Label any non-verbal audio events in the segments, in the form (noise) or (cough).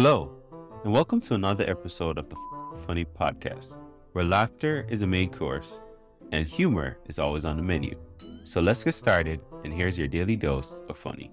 Hello, and welcome to another episode of the Funny Podcast, where laughter is a main course and humor is always on the menu. So let's get started, and here's your daily dose of funny.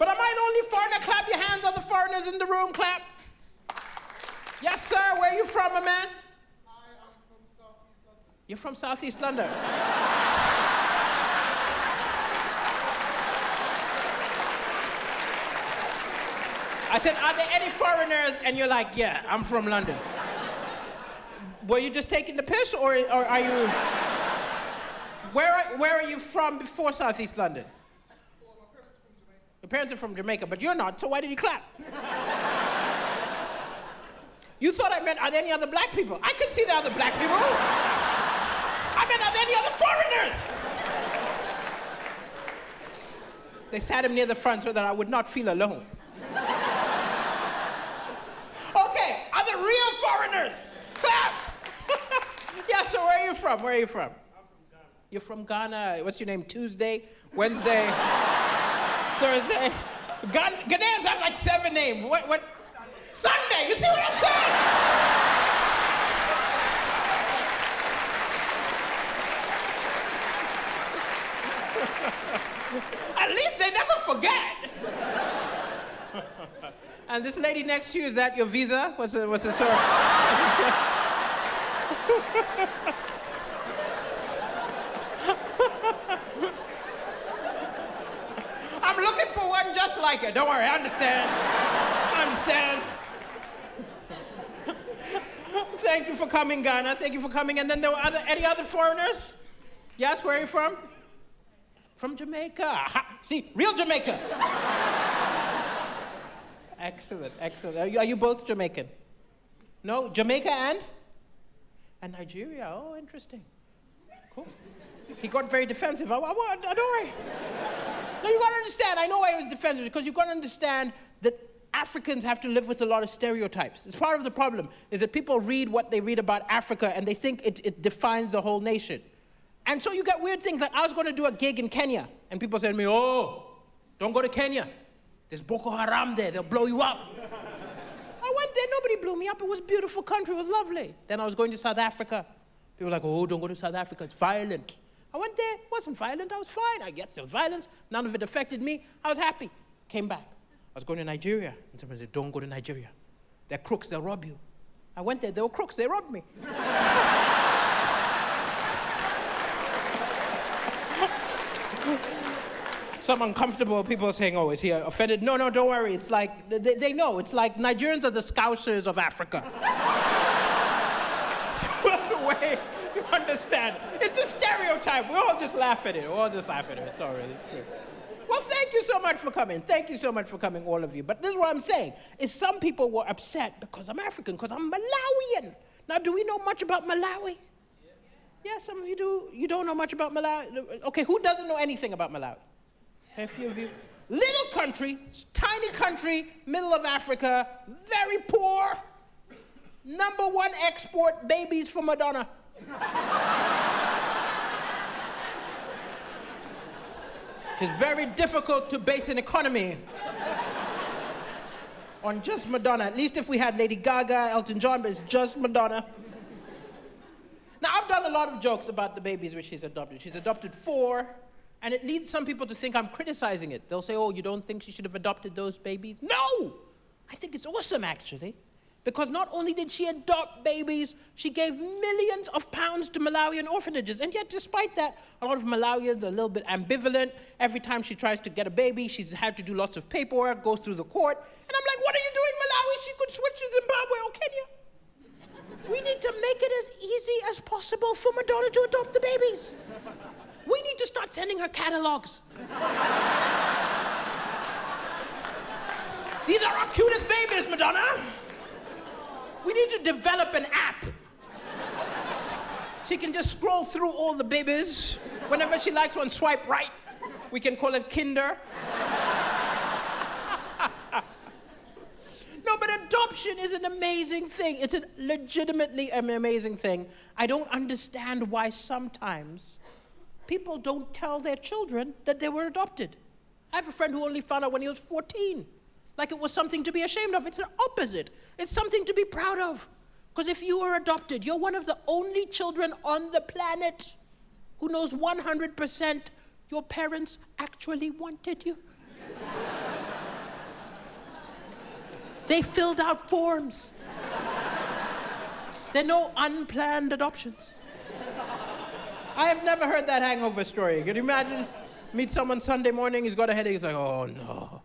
But am I the only foreigner? Clap your hands, other foreigners in the room, clap. Yes, sir. Where are you from, my man? You're from Southeast London. I said, Are there any foreigners? And you're like, Yeah, I'm from London. Were you just taking the piss, or, or are you. Where where are you from before Southeast London? Parents are from Jamaica, but you're not, so why did you clap? you thought I meant, Are there any other black people? I could see the other black people. I meant, Are there any other foreigners? They sat him near the front so that I would not feel alone. okay, other real foreigners, clap. (laughs) yeah, so where are you from? Where are you from? I'm from Ghana. You're from Ghana. What's your name? Tuesday, Wednesday, Thursday. Ghan- Ghanaians have like seven names. What? What? Sunday. You see what I'm saying? (laughs) At least they never forget. (laughs) and this lady next to you, is that your visa? What's the, what's the sort? (laughs) One just like it. Don't worry, I understand. I understand. Thank you for coming, Ghana. Thank you for coming. And then there were other, any other foreigners? Yes, where are you from? From Jamaica. Aha. See, real Jamaica. excellent, excellent. Are you, are you both Jamaican? No, Jamaica and? And Nigeria. Oh, interesting. Cool. He got very defensive. I, I, I, don't worry. No, you gotta understand. I know why he was defensive because you've gotta understand that Africans have to live with a lot of stereotypes. It's part of the problem is that people read what they read about Africa and they think it, it defines the whole nation. And so you get weird things like I was to do a gig in Kenya, and people said to me, "Oh, don't go to Kenya. There's Boko Haram there. They'll blow you up." (laughs) I went there. Nobody blew me up. It was beautiful country. It was lovely. Then I was going to South Africa. People were like, "Oh, don't go to South Africa. It's violent." I went there. Wasn't violent. I was fine. I guess there was violence. None of it affected me. I was happy. Came back. I was going to Nigeria, and somebody said, "Don't go to Nigeria. They're crooks. They'll rob you." I went there. They were crooks. They robbed me. (laughs) Some uncomfortable people saying, "Oh, is he offended?" No, no, don't worry. It's like they, they know. It's like Nigerians are the Scousers of Africa. (laughs) way you understand. It's stereotype. We all just laugh at it. We all just laugh at it. It's all really true. Well, thank you so much for coming. Thank you so much for coming, all of you. But this is what I'm saying: is some people were upset because I'm African, because I'm Malawian. Now, do we know much about Malawi? Yeah, some of you do. You don't know much about Malawi. Okay, who doesn't know anything about Malawi? A few of you. Little country, tiny country, middle of Africa, very poor. Number one export babies for Madonna. It's very difficult to base an economy on just Madonna. At least if we had Lady Gaga, Elton John, but it's just Madonna. Now, I've done a lot of jokes about the babies which she's adopted. She's adopted four, and it leads some people to think I'm criticizing it. They'll say, Oh, you don't think she should have adopted those babies? No! I think it's awesome, actually. Because not only did she adopt babies, she gave millions of pounds to Malawian orphanages. And yet, despite that, a lot of Malawians are a little bit ambivalent. Every time she tries to get a baby, she's had to do lots of paperwork, go through the court. And I'm like, what are you doing, Malawi? She could switch to Zimbabwe or Kenya. We need to make it as easy as possible for Madonna to adopt the babies. We need to start sending her catalogs. These are our cutest babies, Madonna. We need to develop an app. She can just scroll through all the babies. Whenever she likes one, swipe right. We can call it Kinder. no, but adoption is an amazing thing. It's a legitimately an amazing thing. I don't understand why sometimes people don't tell their children that they were adopted. I have a friend who only found out when he was 14 like it was something to be ashamed of. It's the opposite. It's something to be proud of. Because if you were adopted, you're one of the only children on the planet who knows 100% your parents actually wanted you. (laughs) they filled out forms. There are no unplanned adoptions. I have never heard that hangover story. Can you imagine? Meet someone Sunday morning, he's got a headache, he's like, oh no.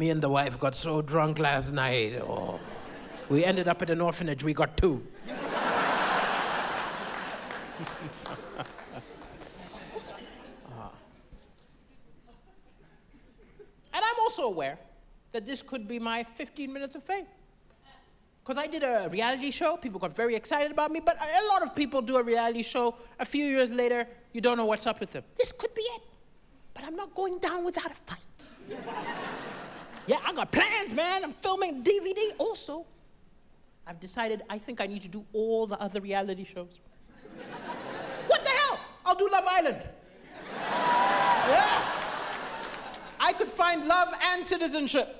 Me and the wife got so drunk last night. Oh, we ended up at an orphanage. We got two. (laughs) And I'm also aware that this could be my 15 minutes of fame. Because I did a reality show, people got very excited about me, but a lot of people do a reality show. A few years later, you don't know what's up with them. This could be it. But I'm not going down without a fight. Yeah, I got plans, man. I'm filming DVD also. I've decided I think I need to do all the other reality shows. what the hell? I'll do Love Island. yeah. I could find love and citizenship.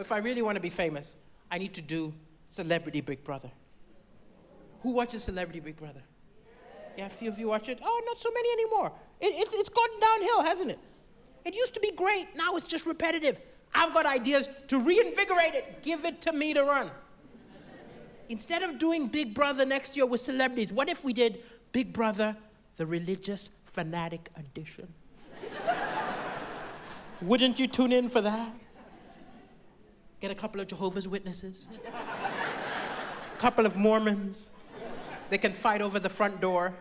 If I really want to be famous, I need to do Celebrity Big Brother. Who watches Celebrity Big Brother? Yeah, a few of you watch it. Oh, not so many anymore. It, it's, it's gone downhill, hasn't it? It used to be great. Now it's just repetitive. I've got ideas to reinvigorate it. Give it to me to run. Instead of doing Big Brother next year with celebrities, what if we did Big Brother, the religious fanatic edition? (laughs) Wouldn't you tune in for that? Get a couple of Jehovah's Witnesses, a (laughs) couple of Mormons. They can fight over the front door.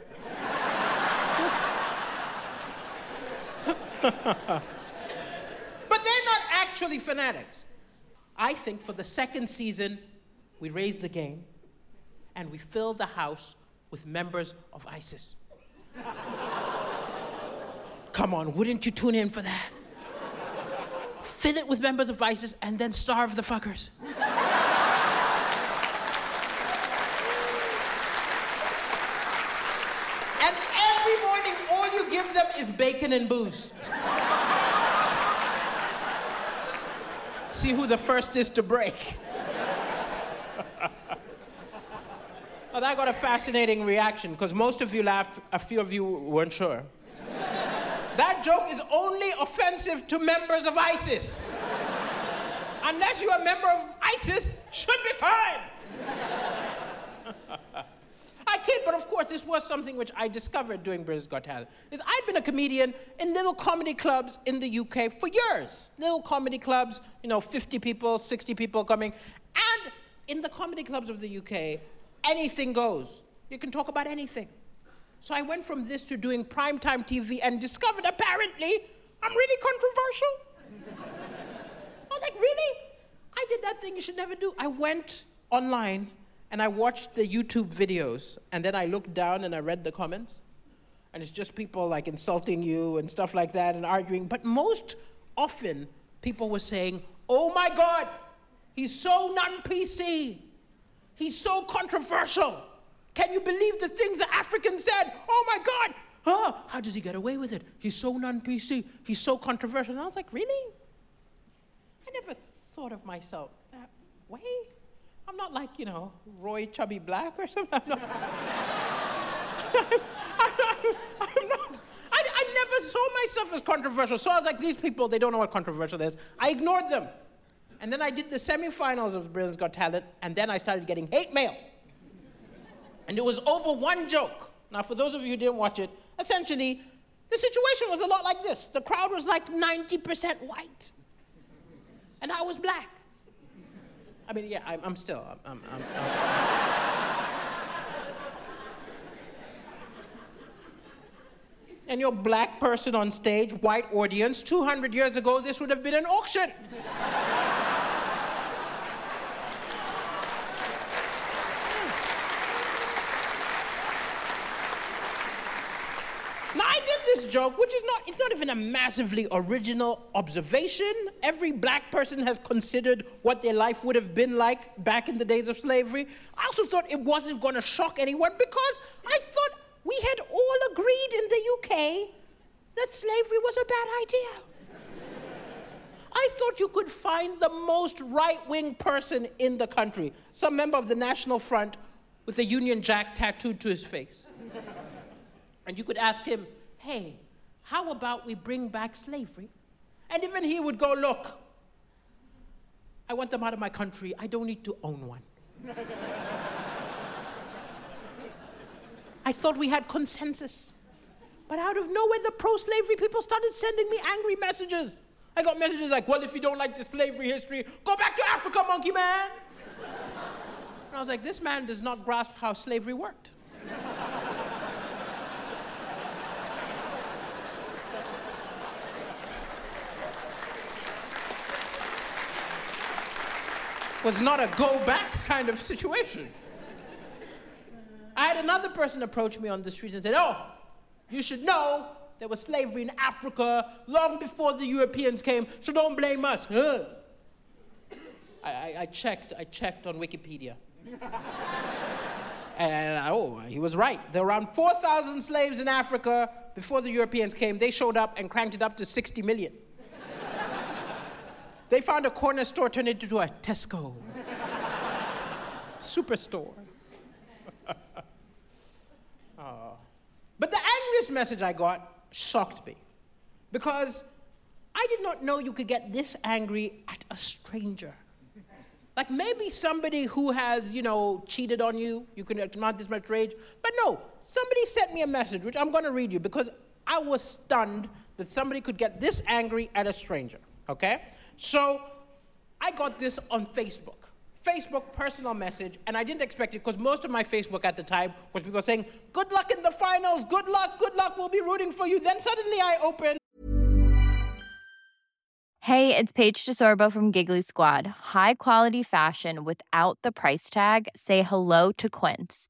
(laughs) but they're not actually fanatics. I think for the second season, we raise the game and we fill the house with members of ISIS. (laughs) Come on, wouldn't you tune in for that? fill it with members of ISIS, and then starve the fuckers. and every morning, all you give them is bacon and booze. See who the first is to break. well, that got a fascinating reaction because most of you laughed, a few of you weren't sure that joke is only offensive to members of ISIS. Unless you're a member of ISIS, should be fine. I kid, but of course, this was something which I discovered doing Britain's Got Talent. Is I'd been a comedian in little comedy clubs in the UK for years. Little comedy clubs, you know, 50 people, 60 people coming. And in the comedy clubs of the UK, anything goes. You can talk about anything. So I went from this to doing primetime TV and discovered apparently I'm really controversial. I was like, really? I did that thing you should never do. I went online and I watched the YouTube videos, and then I looked down and I read the comments, and it's just people like insulting you and stuff like that and arguing. But most often, people were saying, Oh my God, he's so non PC. He's so controversial. Can you believe the things the African said? Oh my God, oh, how does he get away with it? He's so non PC. He's so controversial. And I was like, Really? I never thought of myself that way. I'm not like, you know, Roy Chubby Brown or something. I'm not. I'm, I'm, I'm not I, I never saw myself as controversial. So I was like, these people, they don't know what controversial is. I ignored them. And then I did the semifinals of Britain's Got Talent, and then I started getting hate mail. And it was over one joke. Now, for those of you who didn't watch it, essentially, the situation was a lot like this. The crowd was like 90% white, and I was black. I mean, yeah, I'm, I'm still. I'm, I'm, (laughs) and your black person on stage, white audience, 200 years ago, this would have been an auction. This joke, which is not, it's not even a massively original observation. Every black person has considered what their life would have been like back in the days of slavery. I also thought it wasn't going to shock anyone because I thought we had all agreed in the UK that slavery was a bad idea. I thought you could find the most right wing person in the country, some member of the National Front with a Union Jack tattooed to his face. and you could ask him, hey, how about we bring back slavery? And even he would go, look, I want them out of my country. I don't need to own one. (laughs) I thought we had consensus. But out of nowhere, the pro slavery people started sending me angry messages. I got messages like, well, if you don't like the slavery history, go back to Africa, monkey man. (laughs) and I was like, this man does not grasp how slavery worked. Was not a go back kind of situation. I had another person approach me on the streets and said, Oh, you should know there was slavery in Africa long before the Europeans came, so don't blame us. I, I, I, checked, I checked on Wikipedia. (laughs) and oh, he was right. There were around 4,000 slaves in Africa before the Europeans came. They showed up and cranked it up to 60 million. They found a corner store turned into a Tesco. (laughs) Superstore. (laughs) oh. But the angriest message I got shocked me because I did not know you could get this angry at a stranger. Like maybe somebody who has, you know, cheated on you, you can command this much rage. But no, somebody sent me a message, which I'm going to read you because I was stunned that somebody could get this angry at a stranger. Okay? So I got this on Facebook. Facebook personal message, and I didn't expect it because most of my Facebook at the time was people saying, Good luck in the finals, good luck, good luck, we'll be rooting for you. Then suddenly I open. Hey, it's Paige DeSorbo from Giggly Squad. High quality fashion without the price tag? Say hello to Quince.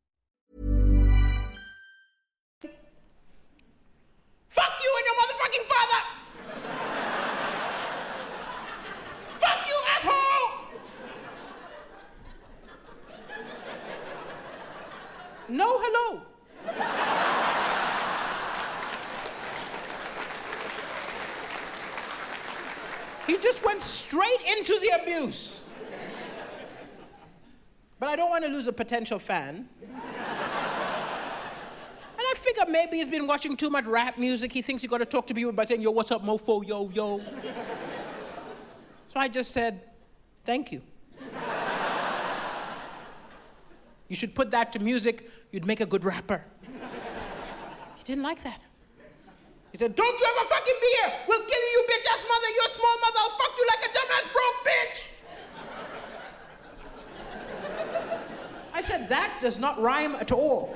No hello. He just went straight into the abuse. But I don't want to lose a potential fan. And I figure maybe he's been watching too much rap music. He thinks he got to talk to people by saying, yo, what's up, mofo, yo, yo. so I just said, thank you. You should put that to music, you'd make a good rapper. He didn't like that. He said, Don't you ever fucking be here! We'll kill you, bitch ass mother! You're a small mother! I'll fuck you like a dumbass broke bitch! I said, That does not rhyme at all.